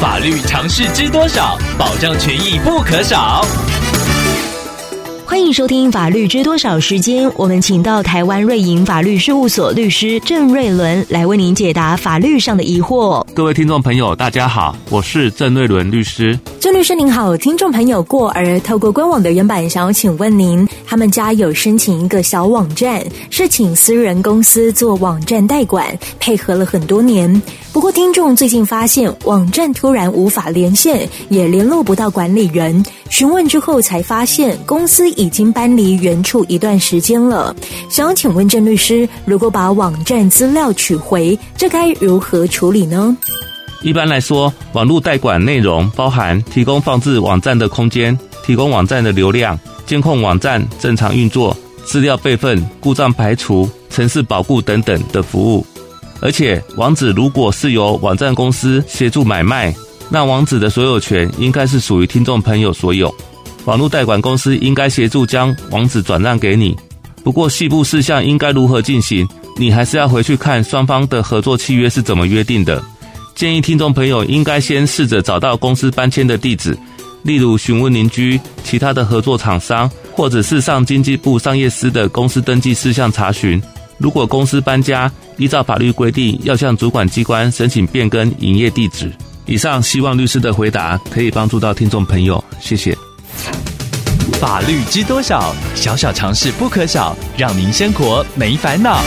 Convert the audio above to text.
法律常识知多少？保障权益不可少。欢迎收听《法律知多少》时间，我们请到台湾瑞银法律事务所律师郑瑞伦来为您解答法律上的疑惑。各位听众朋友，大家好，我是郑瑞伦律师。郑律师您好，听众朋友过儿透过官网的原版，想要请问您，他们家有申请一个小网站，是请私人公司做网站代管，配合了很多年。不过，听众最近发现网站突然无法连线，也联络不到管理员。询问之后才发现，公司已经搬离原处一段时间了。想请问郑律师，如果把网站资料取回，这该如何处理呢？一般来说，网络代管内容包含提供放置网站的空间、提供网站的流量、监控网站正常运作、资料备份、故障排除、城市保护等等的服务。而且，网址如果是由网站公司协助买卖，那网址的所有权应该是属于听众朋友所有。网络代管公司应该协助将网址转让给你。不过，细部事项应该如何进行，你还是要回去看双方的合作契约是怎么约定的。建议听众朋友应该先试着找到公司搬迁的地址，例如询问邻居、其他的合作厂商，或者是上经济部商业司的公司登记事项查询。如果公司搬家，依照法律规定，要向主管机关申请变更营业地址。以上希望律师的回答可以帮助到听众朋友，谢谢。法律知多少？小小常识不可少，让您生活没烦恼。